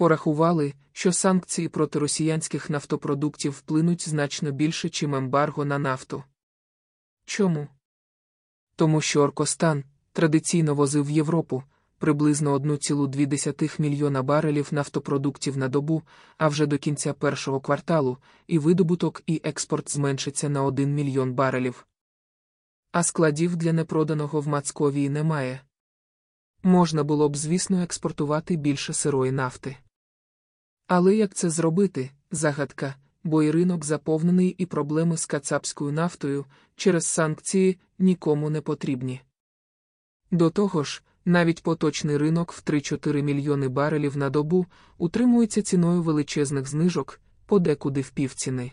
Порахували, що санкції проти росіянських нафтопродуктів вплинуть значно більше, чим ембарго на нафту. Чому? Тому що Оркостан традиційно возив в Європу приблизно 1,2 мільйона барелів нафтопродуктів на добу, а вже до кінця першого кварталу і видобуток і експорт зменшиться на 1 мільйон барелів. А складів для непроданого в Мацковії немає. Можна було б, звісно, експортувати більше сирої нафти. Але як це зробити, загадка, бо і ринок заповнений і проблеми з кацапською нафтою через санкції нікому не потрібні. До того ж, навіть поточний ринок в 3-4 мільйони барелів на добу утримується ціною величезних знижок, подекуди в півціни.